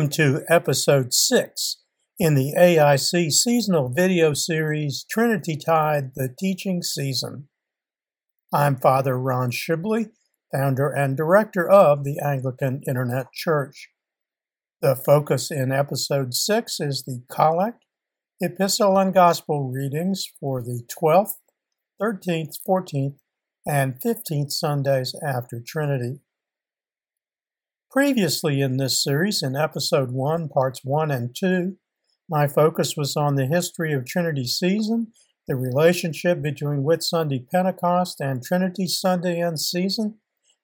Welcome to episode 6 in the AIC seasonal video series Trinity Tide The Teaching Season. I'm Father Ron Shibley, founder and director of the Anglican Internet Church. The focus in episode 6 is the Collect, Epistle, and Gospel readings for the 12th, 13th, 14th, and 15th Sundays after Trinity. Previously in this series, in episode 1, parts 1 and 2, my focus was on the history of Trinity season, the relationship between Whitsunday Pentecost and Trinity Sunday and season,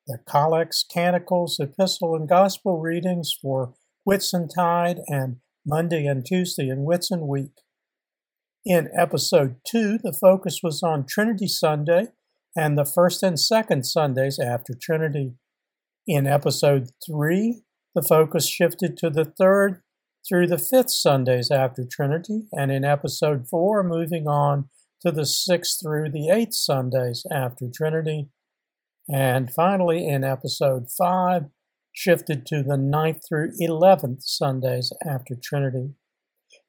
the collects, canticles, epistle, and gospel readings for Whitsuntide and Monday and Tuesday in Whitsun week. In episode 2, the focus was on Trinity Sunday and the first and second Sundays after Trinity. In episode 3, the focus shifted to the third through the fifth Sundays after Trinity, and in episode 4, moving on to the sixth through the eighth Sundays after Trinity. And finally, in episode 5, shifted to the ninth through 11th Sundays after Trinity.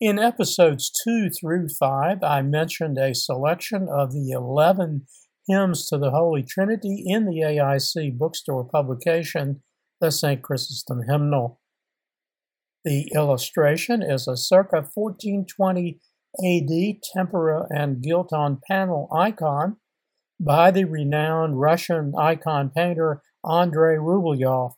In episodes 2 through 5, I mentioned a selection of the 11 hymns to the Holy Trinity in the AIC bookstore publication, the St. Chrysostom Hymnal. The illustration is a circa 1420 AD tempera and gilt on panel icon by the renowned Russian icon painter Andrei Rublev,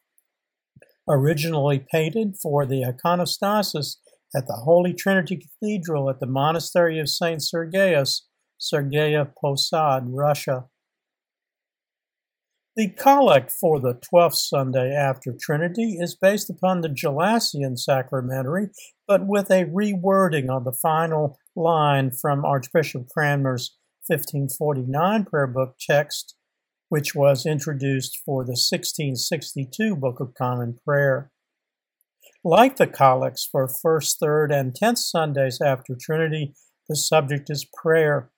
originally painted for the iconostasis at the Holy Trinity Cathedral at the Monastery of St. Sergius Sergeyev Posad, Russia. The collect for the 12th Sunday after Trinity is based upon the Gelasian sacramentary, but with a rewording on the final line from Archbishop Cranmer's 1549 prayer book text, which was introduced for the 1662 Book of Common Prayer. Like the collects for first, third, and tenth Sundays after Trinity, the subject is prayer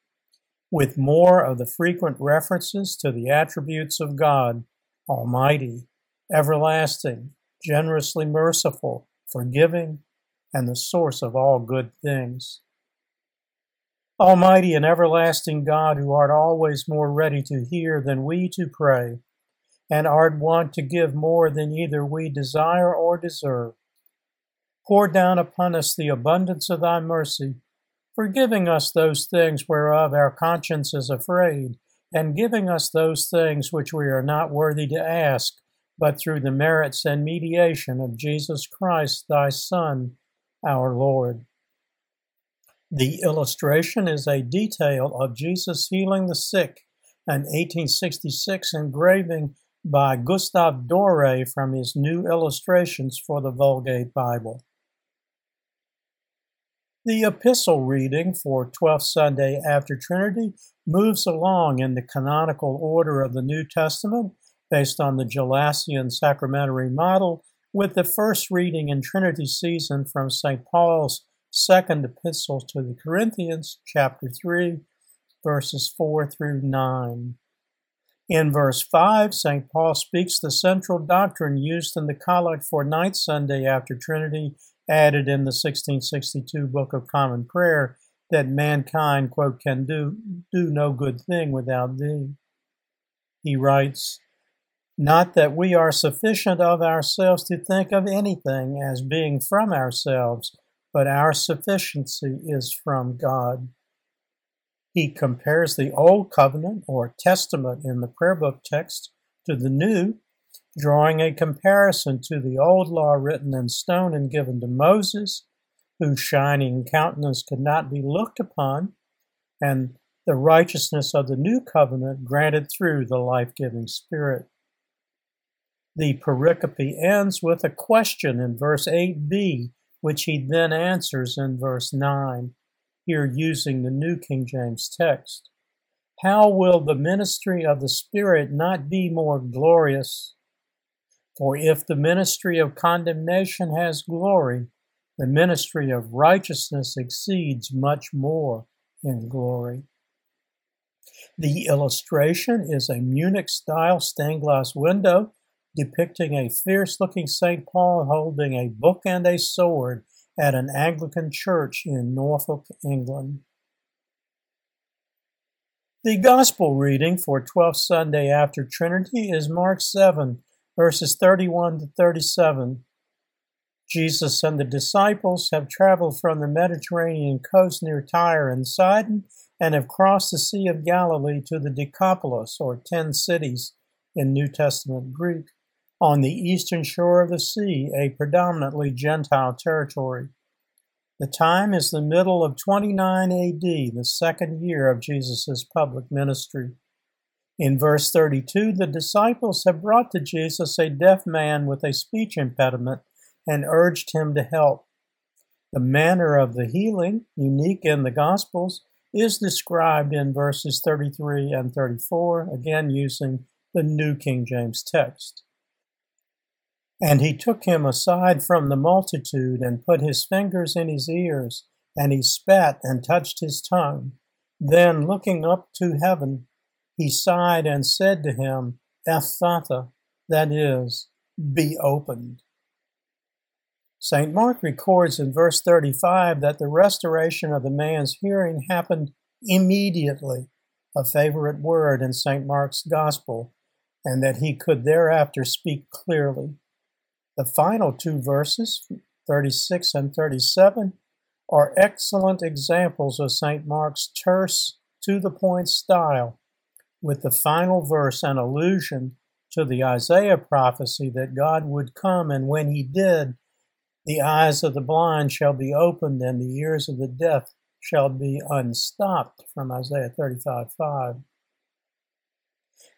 with more of the frequent references to the attributes of God Almighty, everlasting, generously merciful, forgiving, and the source of all good things. Almighty and everlasting God, who art always more ready to hear than we to pray, and art wont to give more than either we desire or deserve, pour down upon us the abundance of thy mercy forgiving us those things whereof our conscience is afraid, and giving us those things which we are not worthy to ask, but through the merits and mediation of Jesus Christ, thy Son, our Lord. The illustration is a detail of Jesus healing the sick, an 1866 engraving by Gustave Doré from his new illustrations for the Vulgate Bible. The epistle reading for 12th Sunday after Trinity moves along in the canonical order of the New Testament based on the Gelasian sacramentary model, with the first reading in Trinity season from St. Paul's second epistle to the Corinthians, chapter 3, verses 4 through 9. In verse 5, St. Paul speaks the central doctrine used in the collect for ninth Sunday after Trinity added in the 1662 Book of Common Prayer that mankind, quote, can do, do no good thing without thee. He writes, Not that we are sufficient of ourselves to think of anything as being from ourselves, but our sufficiency is from God. He compares the Old Covenant or Testament in the prayer book text to the New drawing a comparison to the old law written in stone and given to Moses, whose shining countenance could not be looked upon, and the righteousness of the new covenant granted through the life giving Spirit. The pericope ends with a question in verse 8b, which he then answers in verse 9, here using the New King James text. How will the ministry of the Spirit not be more glorious for if the ministry of condemnation has glory, the ministry of righteousness exceeds much more in glory. The illustration is a Munich style stained glass window depicting a fierce looking St. Paul holding a book and a sword at an Anglican church in Norfolk, England. The Gospel reading for 12th Sunday after Trinity is Mark 7, verses 31 to 37. Jesus and the disciples have traveled from the Mediterranean coast near Tyre and Sidon and have crossed the Sea of Galilee to the Decapolis, or ten cities in New Testament Greek, on the eastern shore of the sea, a predominantly Gentile territory. The time is the middle of 29 AD, the second year of Jesus' public ministry. In verse 32, the disciples have brought to Jesus a deaf man with a speech impediment and urged him to help. The manner of the healing, unique in the Gospels, is described in verses 33 and 34, again using the New King James text. And he took him aside from the multitude and put his fingers in his ears, and he spat and touched his tongue. Then, looking up to heaven, he sighed and said to him, Ephphatha, that is, be opened. St. Mark records in verse 35 that the restoration of the man's hearing happened immediately, a favorite word in St. Mark's Gospel, and that he could thereafter speak clearly. The final two verses, 36 and 37, are excellent examples of St. Mark's terse, to the point style, with the final verse an allusion to the Isaiah prophecy that God would come, and when he did, the eyes of the blind shall be opened, and the ears of the deaf shall be unstopped, from Isaiah 35 5.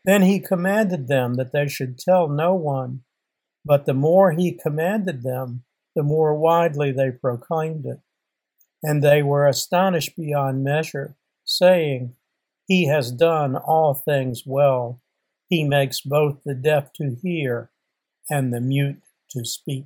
Then he commanded them that they should tell no one but the more he commanded them, the more widely they proclaimed it. And they were astonished beyond measure, saying, He has done all things well. He makes both the deaf to hear and the mute to speak.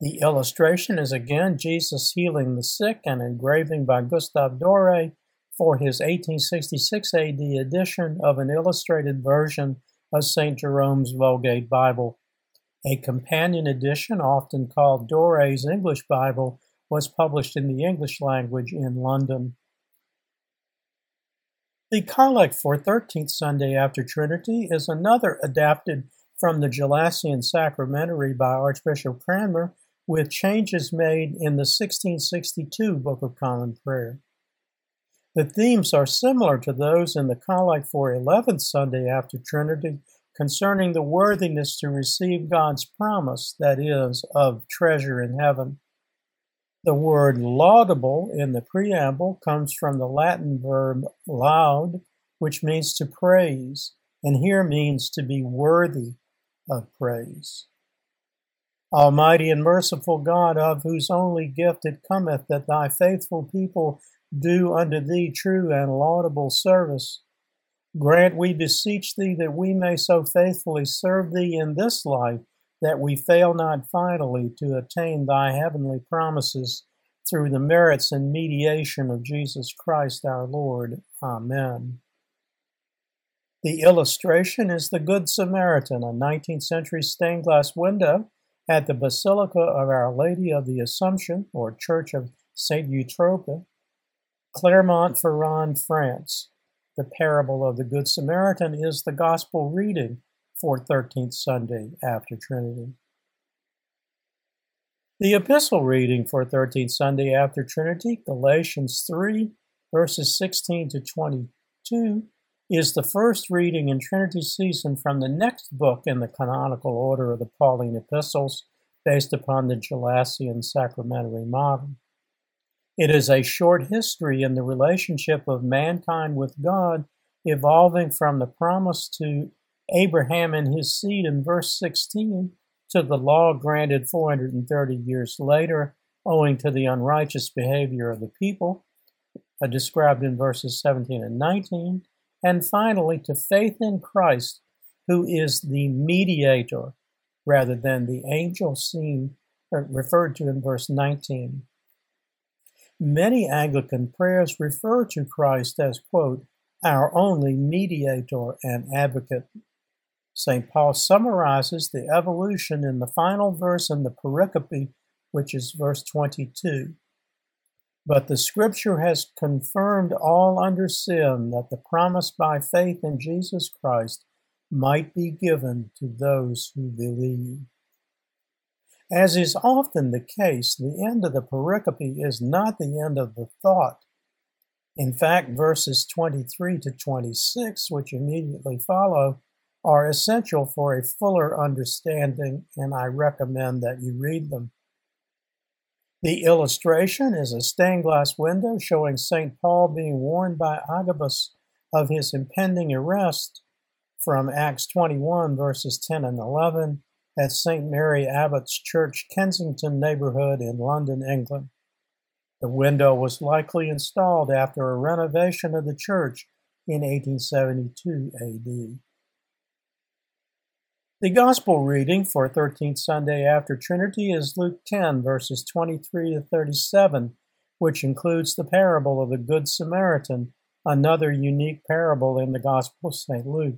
The illustration is again Jesus healing the sick and engraving by Gustave Doré for his 1866 AD edition of an illustrated version of St. Jerome's Vulgate Bible. A companion edition, often called Doré's English Bible, was published in the English language in London. The Collect for 13th Sunday after Trinity is another adapted from the Gelasian Sacramentary by Archbishop Cranmer, with changes made in the 1662 Book of Common Prayer. The themes are similar to those in the Collect for 11th Sunday after Trinity concerning the worthiness to receive God's promise, that is, of treasure in heaven. The word laudable in the preamble comes from the Latin verb laud, which means to praise, and here means to be worthy of praise. Almighty and merciful God, of whose only gift it cometh that thy faithful people do unto thee true and laudable service. Grant, we beseech thee, that we may so faithfully serve thee in this life that we fail not finally to attain thy heavenly promises through the merits and mediation of Jesus Christ our Lord. Amen. The illustration is the Good Samaritan, a 19th century stained glass window at the Basilica of Our Lady of the Assumption, or Church of St. Eutrope Clermont-Ferrand, France. The parable of the Good Samaritan is the gospel reading for 13th Sunday after Trinity. The epistle reading for 13th Sunday after Trinity, Galatians 3, verses 16 to 22, is the first reading in Trinity season from the next book in the canonical order of the Pauline epistles, based upon the Gelasian sacramentary model. It is a short history in the relationship of mankind with God, evolving from the promise to Abraham and his seed in verse 16 to the law granted 430 years later, owing to the unrighteous behavior of the people, uh, described in verses 17 and 19, and finally to faith in Christ, who is the mediator rather than the angel seen uh, referred to in verse 19. Many Anglican prayers refer to Christ as, quote, our only mediator and advocate. St. Paul summarizes the evolution in the final verse in the pericope, which is verse 22. But the scripture has confirmed all under sin that the promise by faith in Jesus Christ might be given to those who believe. As is often the case, the end of the pericope is not the end of the thought. In fact, verses 23 to 26, which immediately follow, are essential for a fuller understanding, and I recommend that you read them. The illustration is a stained glass window showing St. Paul being warned by Agabus of his impending arrest from Acts 21, verses 10 and 11, at St. Mary Abbots Church, Kensington neighborhood in London, England. The window was likely installed after a renovation of the church in 1872 AD. The Gospel reading for 13th Sunday after Trinity is Luke 10, verses 23 to 37, which includes the parable of the Good Samaritan, another unique parable in the Gospel of St. Luke.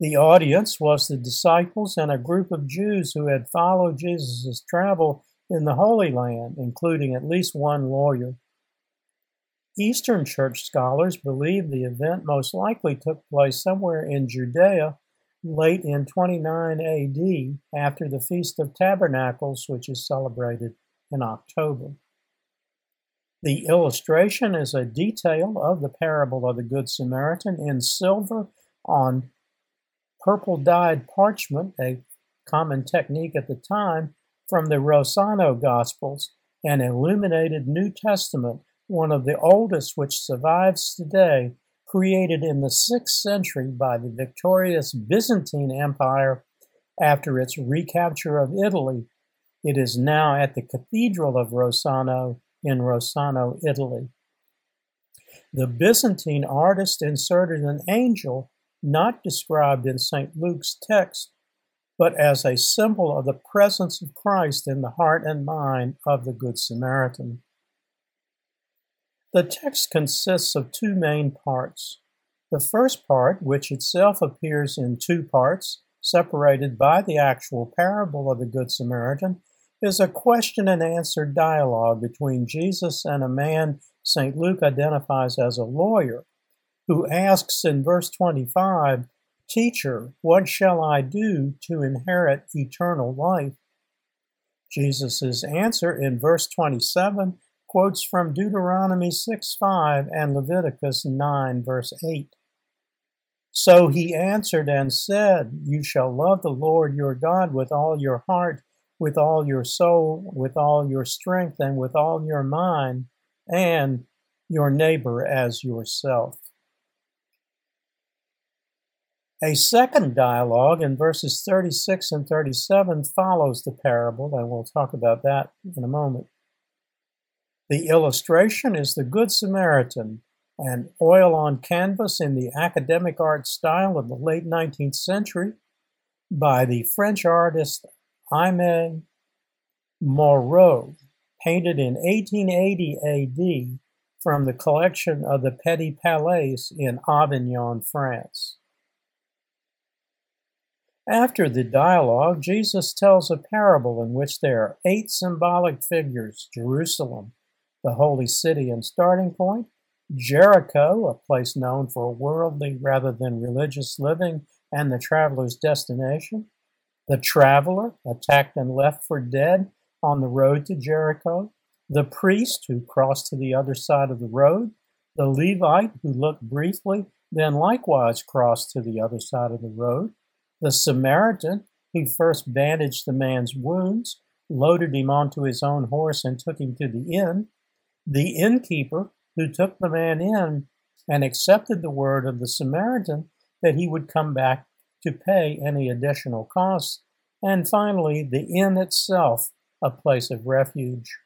The audience was the disciples and a group of Jews who had followed Jesus' travel in the Holy Land, including at least one lawyer. Eastern Church scholars believe the event most likely took place somewhere in Judea late in 29 AD after the Feast of Tabernacles, which is celebrated in October. The illustration is a detail of the parable of the Good Samaritan in silver on purple dyed parchment, a common technique at the time, from the Rossano Gospels, an illuminated New Testament, one of the oldest which survives today created in the 6th century by the victorious Byzantine Empire after its recapture of Italy. It is now at the Cathedral of Rossano in Rossano, Italy. The Byzantine artist inserted an angel not described in St. Luke's text, but as a symbol of the presence of Christ in the heart and mind of the Good Samaritan. The text consists of two main parts. The first part, which itself appears in two parts, separated by the actual parable of the Good Samaritan, is a question and answer dialogue between Jesus and a man St. Luke identifies as a lawyer, who asks in verse 25, Teacher, what shall I do to inherit eternal life? Jesus' answer in verse 27 quotes from Deuteronomy 6 5 and Leviticus 9, verse 8. So he answered and said, You shall love the Lord your God with all your heart, with all your soul, with all your strength, and with all your mind, and your neighbor as yourself. A second dialogue in verses 36 and 37 follows the parable, and we'll talk about that in a moment. The illustration is the Good Samaritan, an oil on canvas in the academic art style of the late 19th century by the French artist Aimé Morot, painted in 1880 AD from the collection of the Petit Palais in Avignon, France. After the dialogue, Jesus tells a parable in which there are eight symbolic figures Jerusalem, the holy city and starting point, Jericho, a place known for worldly rather than religious living and the traveler's destination, the traveler, attacked and left for dead on the road to Jericho, the priest who crossed to the other side of the road, the Levite who looked briefly, then likewise crossed to the other side of the road, the Samaritan who first bandaged the man's wounds, loaded him onto his own horse, and took him to the inn, the innkeeper who took the man in and accepted the word of the Samaritan that he would come back to pay any additional costs, and finally, the inn itself, a place of refuge.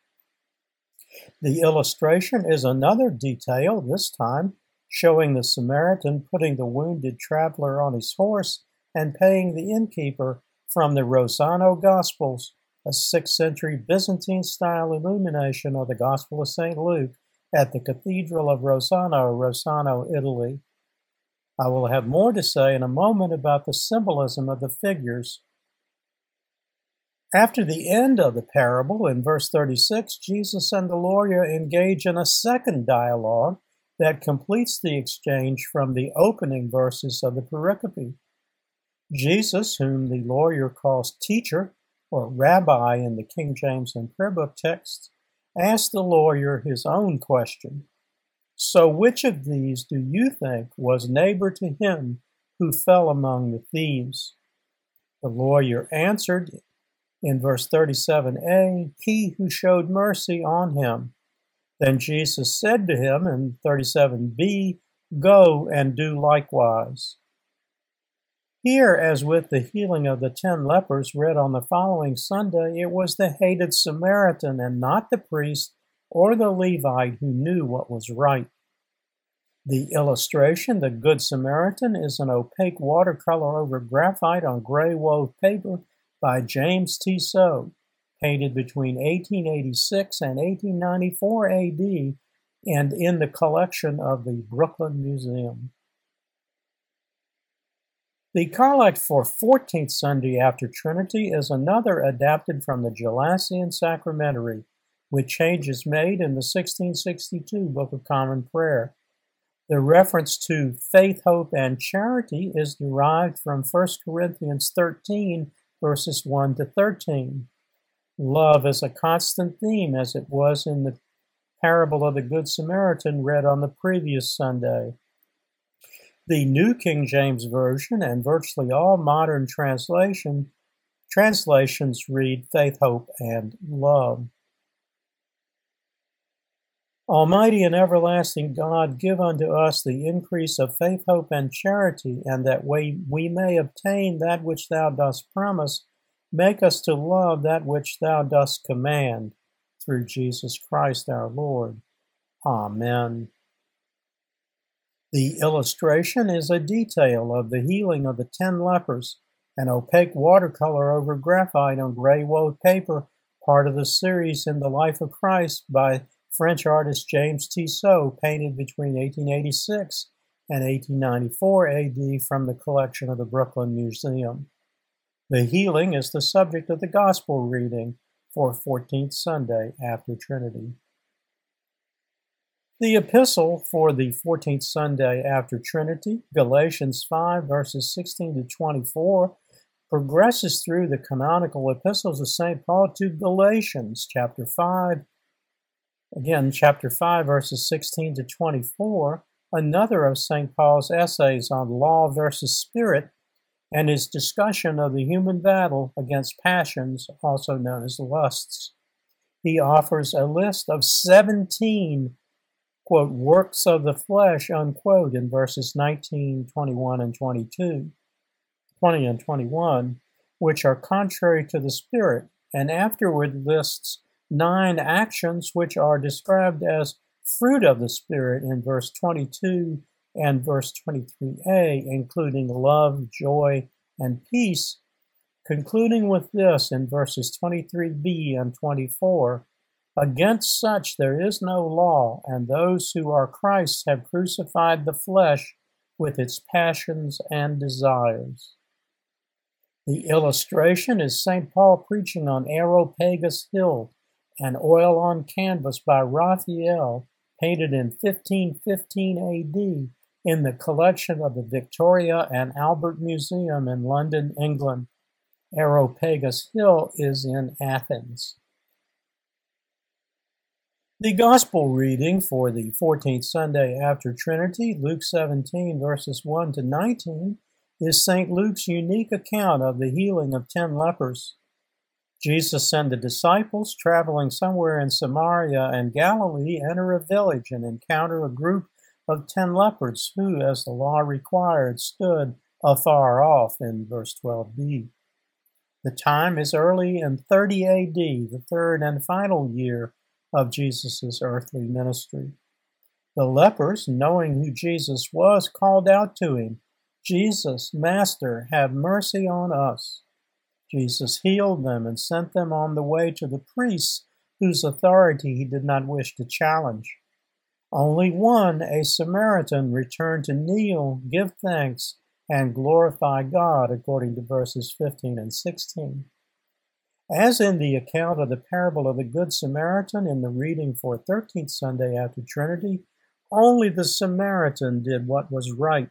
The illustration is another detail, this time showing the Samaritan putting the wounded traveler on his horse and paying the innkeeper from the Rossano Gospels a 6th century Byzantine style illumination of the Gospel of St. Luke at the Cathedral of Rossano, Rossano, Italy. I will have more to say in a moment about the symbolism of the figures. After the end of the parable, in verse 36, Jesus and the lawyer engage in a second dialogue that completes the exchange from the opening verses of the pericope. Jesus, whom the lawyer calls teacher or rabbi in the King James and Prayer Book texts, asked the lawyer his own question So, which of these do you think was neighbor to him who fell among the thieves? The lawyer answered in verse 37a, He who showed mercy on him. Then Jesus said to him in 37b, Go and do likewise. Here, as with the healing of the ten lepers read on the following Sunday, it was the hated Samaritan and not the priest or the Levite who knew what was right. The illustration, the Good Samaritan, is an opaque watercolor over graphite on gray wove paper by James Tissot, painted between 1886 and 1894 AD and in the collection of the Brooklyn Museum. The collect for 14th Sunday after Trinity is another adapted from the Gelasian Sacramentary, with changes made in the 1662 Book of Common Prayer. The reference to faith, hope, and charity is derived from 1 Corinthians 13, verses 1 to 13. Love is a constant theme, as it was in the parable of the Good Samaritan read on the previous Sunday. The New King James Version and virtually all modern translation translations read faith, hope, and love. Almighty and everlasting God, give unto us the increase of faith, hope, and charity, and that we, we may obtain that which thou dost promise, make us to love that which thou dost command, through Jesus Christ our Lord. Amen. The illustration is a detail of the healing of the ten lepers, an opaque watercolor over graphite on gray wove paper, part of the series in the life of Christ by French artist James Tissot, painted between 1886 and 1894 AD from the collection of the Brooklyn Museum. The healing is the subject of the Gospel reading for 14th Sunday after Trinity. The epistle for the 14th Sunday after Trinity, Galatians 5, verses 16 to 24, progresses through the canonical epistles of St. Paul to Galatians, chapter 5. Again, chapter 5, verses 16 to 24, another of St. Paul's essays on law versus spirit and his discussion of the human battle against passions, also known as lusts. He offers a list of 17 quote, works of the flesh, unquote, in verses 19, 21, and 22, 20 and 21, which are contrary to the Spirit, and afterward lists nine actions which are described as fruit of the Spirit in verse 22 and verse 23a, including love, joy, and peace, concluding with this in verses 23b and 24 Against such there is no law, and those who are Christ's have crucified the flesh with its passions and desires. The illustration is St. Paul preaching on Areopagus Hill, an oil on canvas by Raphael, painted in 1515 AD in the collection of the Victoria and Albert Museum in London, England. Areopagus Hill is in Athens. The Gospel reading for the 14th Sunday after Trinity, Luke 17, verses 1 to 19, is St. Luke's unique account of the healing of ten lepers. Jesus and the disciples, traveling somewhere in Samaria and Galilee, enter a village and encounter a group of ten lepers who, as the law required, stood afar off in verse 12b. The time is early in 30 AD, the third and final year of Jesus' earthly ministry. The lepers, knowing who Jesus was, called out to him, Jesus, Master, have mercy on us. Jesus healed them and sent them on the way to the priests, whose authority he did not wish to challenge. Only one, a Samaritan, returned to kneel, give thanks, and glorify God, according to verses 15 and 16. As in the account of the parable of the Good Samaritan in the reading for 13th Sunday after Trinity, only the Samaritan did what was right.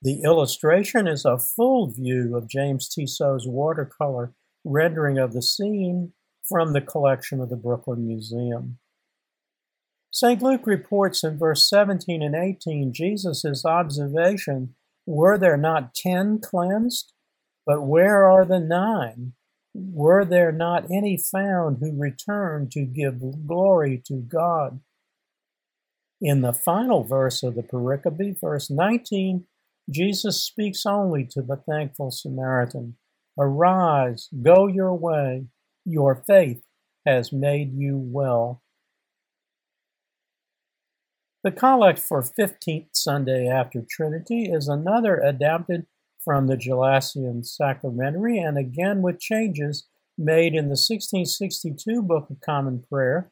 The illustration is a full view of James Tissot's watercolor rendering of the scene from the collection of the Brooklyn Museum. St. Luke reports in verse 17 and 18 Jesus' observation Were there not ten cleansed? But where are the nine? Were there not any found who returned to give glory to God? In the final verse of the pericope, verse 19, Jesus speaks only to the thankful Samaritan Arise, go your way, your faith has made you well. The collect for 15th Sunday after Trinity is another adapted from the Gelasian Sacramentary and again with changes made in the 1662 Book of Common Prayer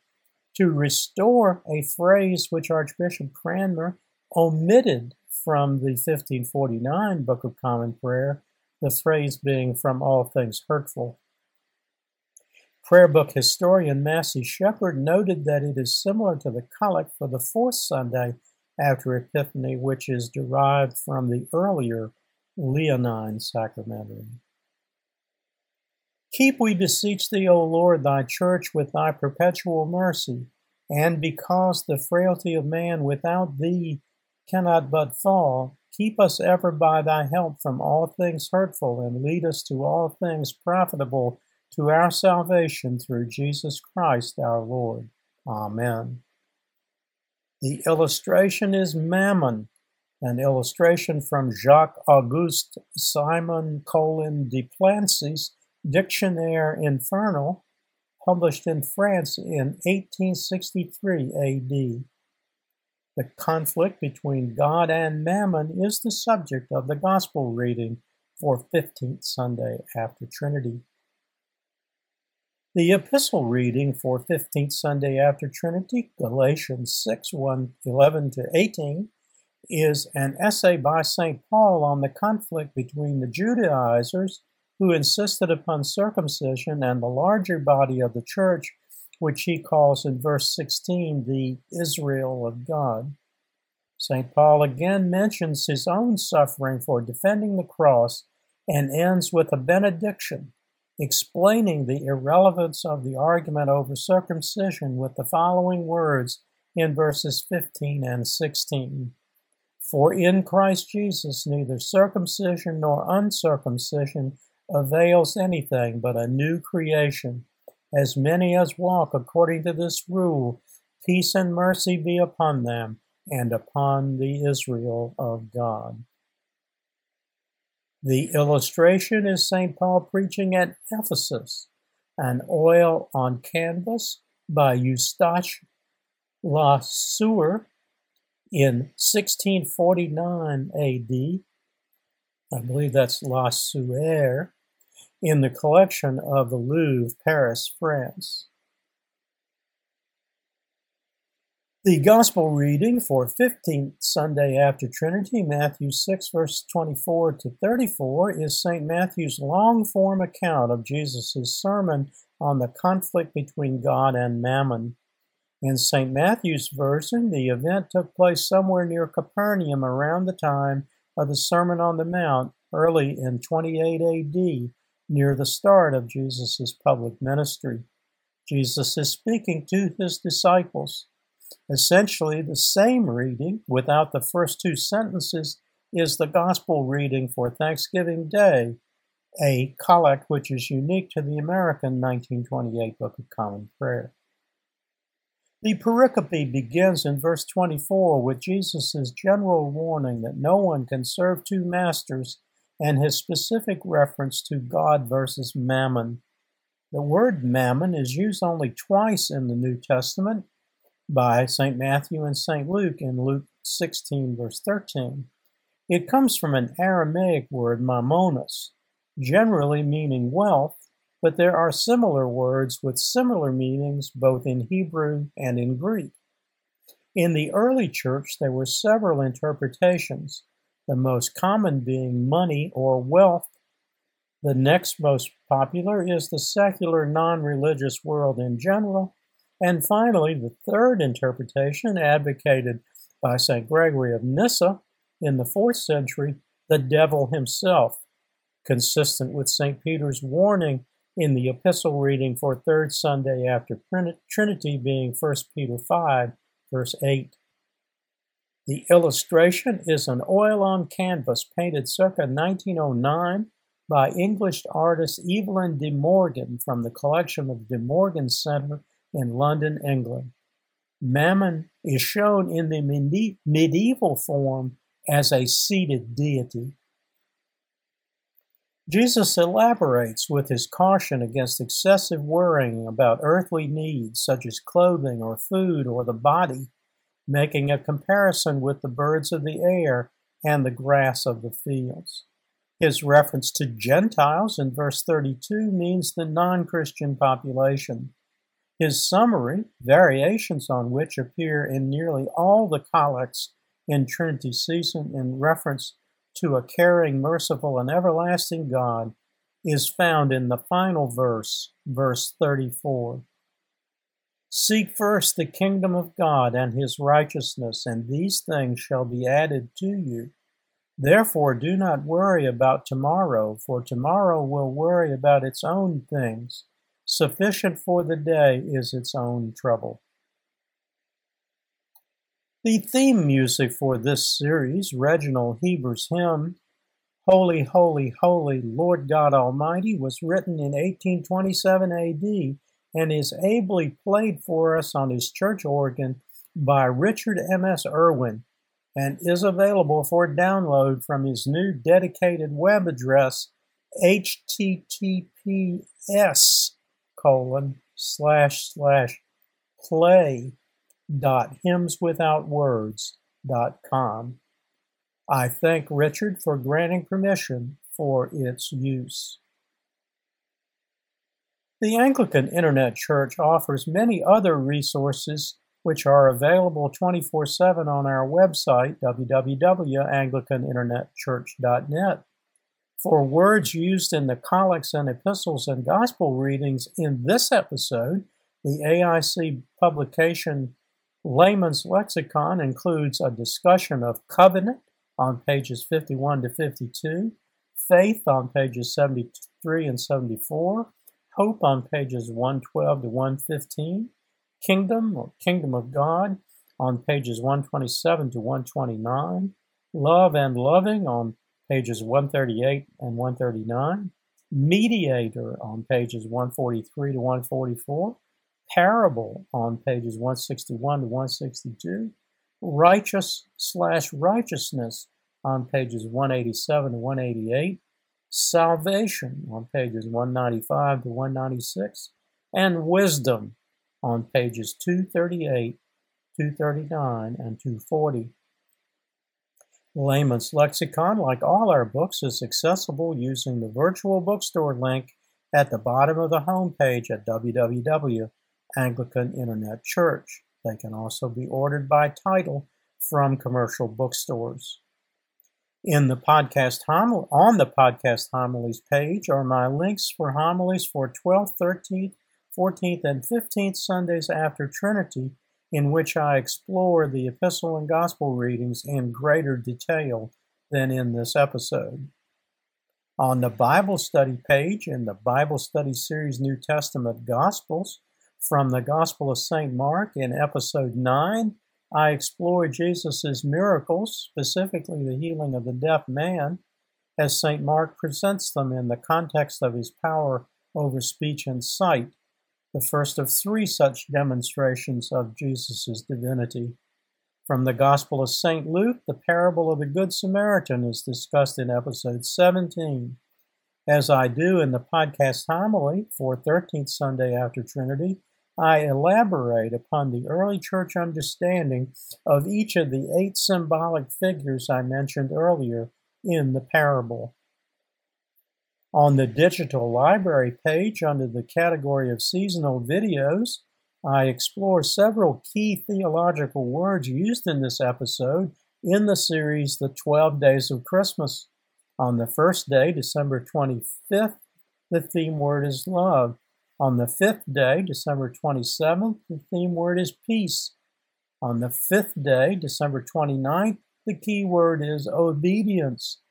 to restore a phrase which Archbishop Cranmer omitted from the 1549 Book of Common Prayer, the phrase being from all things hurtful. Prayer book historian Massey Shepherd noted that it is similar to the collect for the fourth Sunday after Epiphany, which is derived from the earlier Leonine sacramentary. Keep, we beseech thee, O Lord, thy church with thy perpetual mercy, and because the frailty of man without thee cannot but fall, keep us ever by thy help from all things hurtful, and lead us to all things profitable to our salvation through Jesus Christ our Lord. Amen. The illustration is Mammon, an illustration from Jacques Auguste Simon Colin de Plancy's Dictionnaire Infernal, published in France in 1863 AD. The conflict between God and Mammon is the subject of the Gospel reading for 15th Sunday after Trinity. The epistle reading for 15th Sunday after Trinity, Galatians 6 1 11 to 18, is an essay by St. Paul on the conflict between the Judaizers, who insisted upon circumcision, and the larger body of the church, which he calls in verse 16 the Israel of God. St. Paul again mentions his own suffering for defending the cross and ends with a benediction explaining the irrelevance of the argument over circumcision with the following words in verses 15 and 16. For in Christ Jesus neither circumcision nor uncircumcision avails anything but a new creation. As many as walk according to this rule, peace and mercy be upon them and upon the Israel of God. The illustration is St. Paul preaching at Ephesus, an oil on canvas by Eustache Le Sueur in 1649 AD. I believe that's Le Sueur in the collection of the Louvre, Paris, France. The Gospel reading for 15th Sunday after Trinity, Matthew 6, verse 24 to 34, is St. Matthew's long form account of Jesus' sermon on the conflict between God and mammon. In St. Matthew's version, the event took place somewhere near Capernaum around the time of the Sermon on the Mount, early in 28 AD, near the start of Jesus' public ministry. Jesus is speaking to his disciples. Essentially, the same reading without the first two sentences is the gospel reading for Thanksgiving Day, a collect which is unique to the American 1928 Book of Common Prayer. The pericope begins in verse 24 with Jesus' general warning that no one can serve two masters and his specific reference to God versus mammon. The word mammon is used only twice in the New Testament by St. Matthew and St. Luke in Luke 16, verse 13. It comes from an Aramaic word, mammonos, generally meaning wealth, but there are similar words with similar meanings both in Hebrew and in Greek. In the early church, there were several interpretations, the most common being money or wealth. The next most popular is the secular non religious world in general. And finally, the third interpretation, advocated by St. Gregory of Nyssa in the fourth century, the devil himself, consistent with St. Peter's warning in the epistle reading for third Sunday after Trinity being 1 Peter 5, verse 8. The illustration is an oil on canvas painted circa 1909 by English artist Evelyn de Morgan from the collection of De Morgan Center in London, England. Mammon is shown in the medieval form as a seated deity. Jesus elaborates with his caution against excessive worrying about earthly needs such as clothing or food or the body, making a comparison with the birds of the air and the grass of the fields. His reference to Gentiles in verse 32 means the non Christian population. His summary, variations on which appear in nearly all the collects in Trinity season in reference to a caring, merciful, and everlasting God is found in the final verse, verse 34. Seek first the kingdom of God and his righteousness, and these things shall be added to you. Therefore, do not worry about tomorrow, for tomorrow will worry about its own things. Sufficient for the day is its own trouble. The theme music for this series, Reginald Heber's hymn, Holy, Holy, Holy, Lord God Almighty, was written in 1827 AD and is ably played for us on his church organ by Richard M.S. Irwin and is available for download from his new dedicated web address https colon slash slash play www.hymnswithoutwords.com. I thank Richard for granting permission for its use. The Anglican Internet Church offers many other resources which are available 24 7 on our website, www.anglicaninternetchurch.net. For words used in the collects and epistles and gospel readings in this episode, the AIC publication Layman's Lexicon includes a discussion of covenant on pages 51 to 52, faith on pages 73 and 74, hope on pages 112 to 115, kingdom or kingdom of God on pages 127 to 129, love and loving on pages 138 and 139, mediator on pages 143 to 144, parable on pages 161 to 162, righteous slash righteousness on pages 187 to 188, salvation on pages 195 to 196, and wisdom on pages 238, 239, and 240. Layman's Lexicon, like all our books, is accessible using the virtual bookstore link at the bottom of the homepage at www Anglican Internet Church. They can also be ordered by title from commercial bookstores. In the podcast homily, on the podcast homilies page are my links for homilies for 12th, 13th, 14th, and 15th Sundays after Trinity, in which I explore the epistle and gospel readings in greater detail than in this episode. On the Bible study page in the Bible study series New Testament Gospels, from the Gospel of St. Mark in episode 9, I explore Jesus' miracles, specifically the healing of the deaf man, as St. Mark presents them in the context of his power over speech and sight, the first of three such demonstrations of Jesus' divinity. From the Gospel of St. Luke, the parable of the Good Samaritan is discussed in episode 17. As I do in the podcast homily for 13th Sunday after Trinity, I elaborate upon the early church understanding of each of the eight symbolic figures I mentioned earlier in the parable. On the digital library page under the category of seasonal videos, I explore several key theological words used in this episode in the series The 12 Days of Christmas. On the first day, December 25th, the theme word is love. On the fifth day, December 27th, the theme word is peace. On the fifth day, December 29th, the key word is obedience.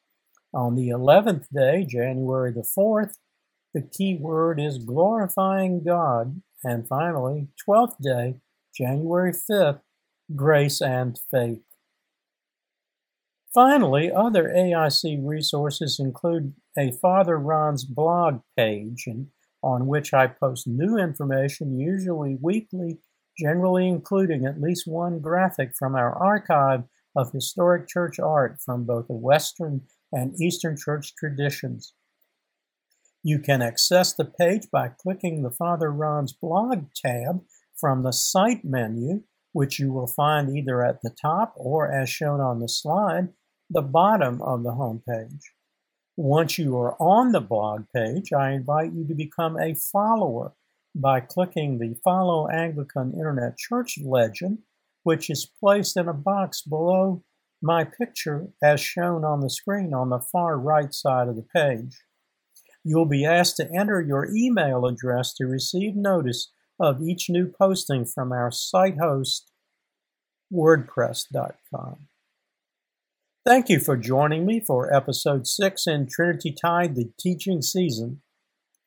On the 11th day, January the 4th, the key word is glorifying God. And finally, 12th day, January 5th, grace and faith. Finally, other AIC resources include a Father Ron's blog page on which I post new information, usually weekly, generally including at least one graphic from our archive of historic church art from both the Western and Eastern church traditions. You can access the page by clicking the Father Ron's blog tab from the site menu, which you will find either at the top or, as shown on the slide, the bottom of the home page. Once you are on the blog page, I invite you to become a follower by clicking the Follow Anglican Internet Church legend, which is placed in a box below my picture as shown on the screen on the far right side of the page. You'll be asked to enter your email address to receive notice of each new posting from our site host, WordPress.com. Thank you for joining me for episode 6 in Trinity Tide, the teaching season.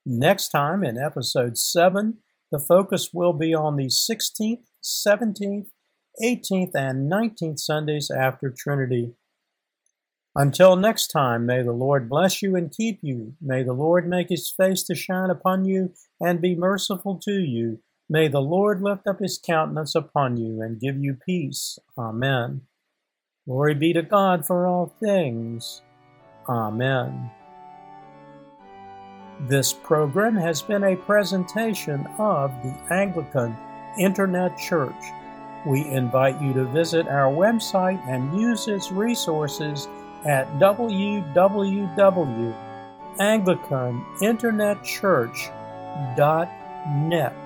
Next time, in episode 7, the focus will be on the 16th, 17th, 18th, and 19th Sundays after Trinity. Until next time, may the Lord bless you and keep you. May the Lord make his face to shine upon you and be merciful to you. May the Lord lift up his countenance upon you and give you peace. Amen. Glory be to God for all things. Amen. This program has been a presentation of the Anglican Internet Church. We invite you to visit our website and use its resources at www.anglicaninternetchurch.net.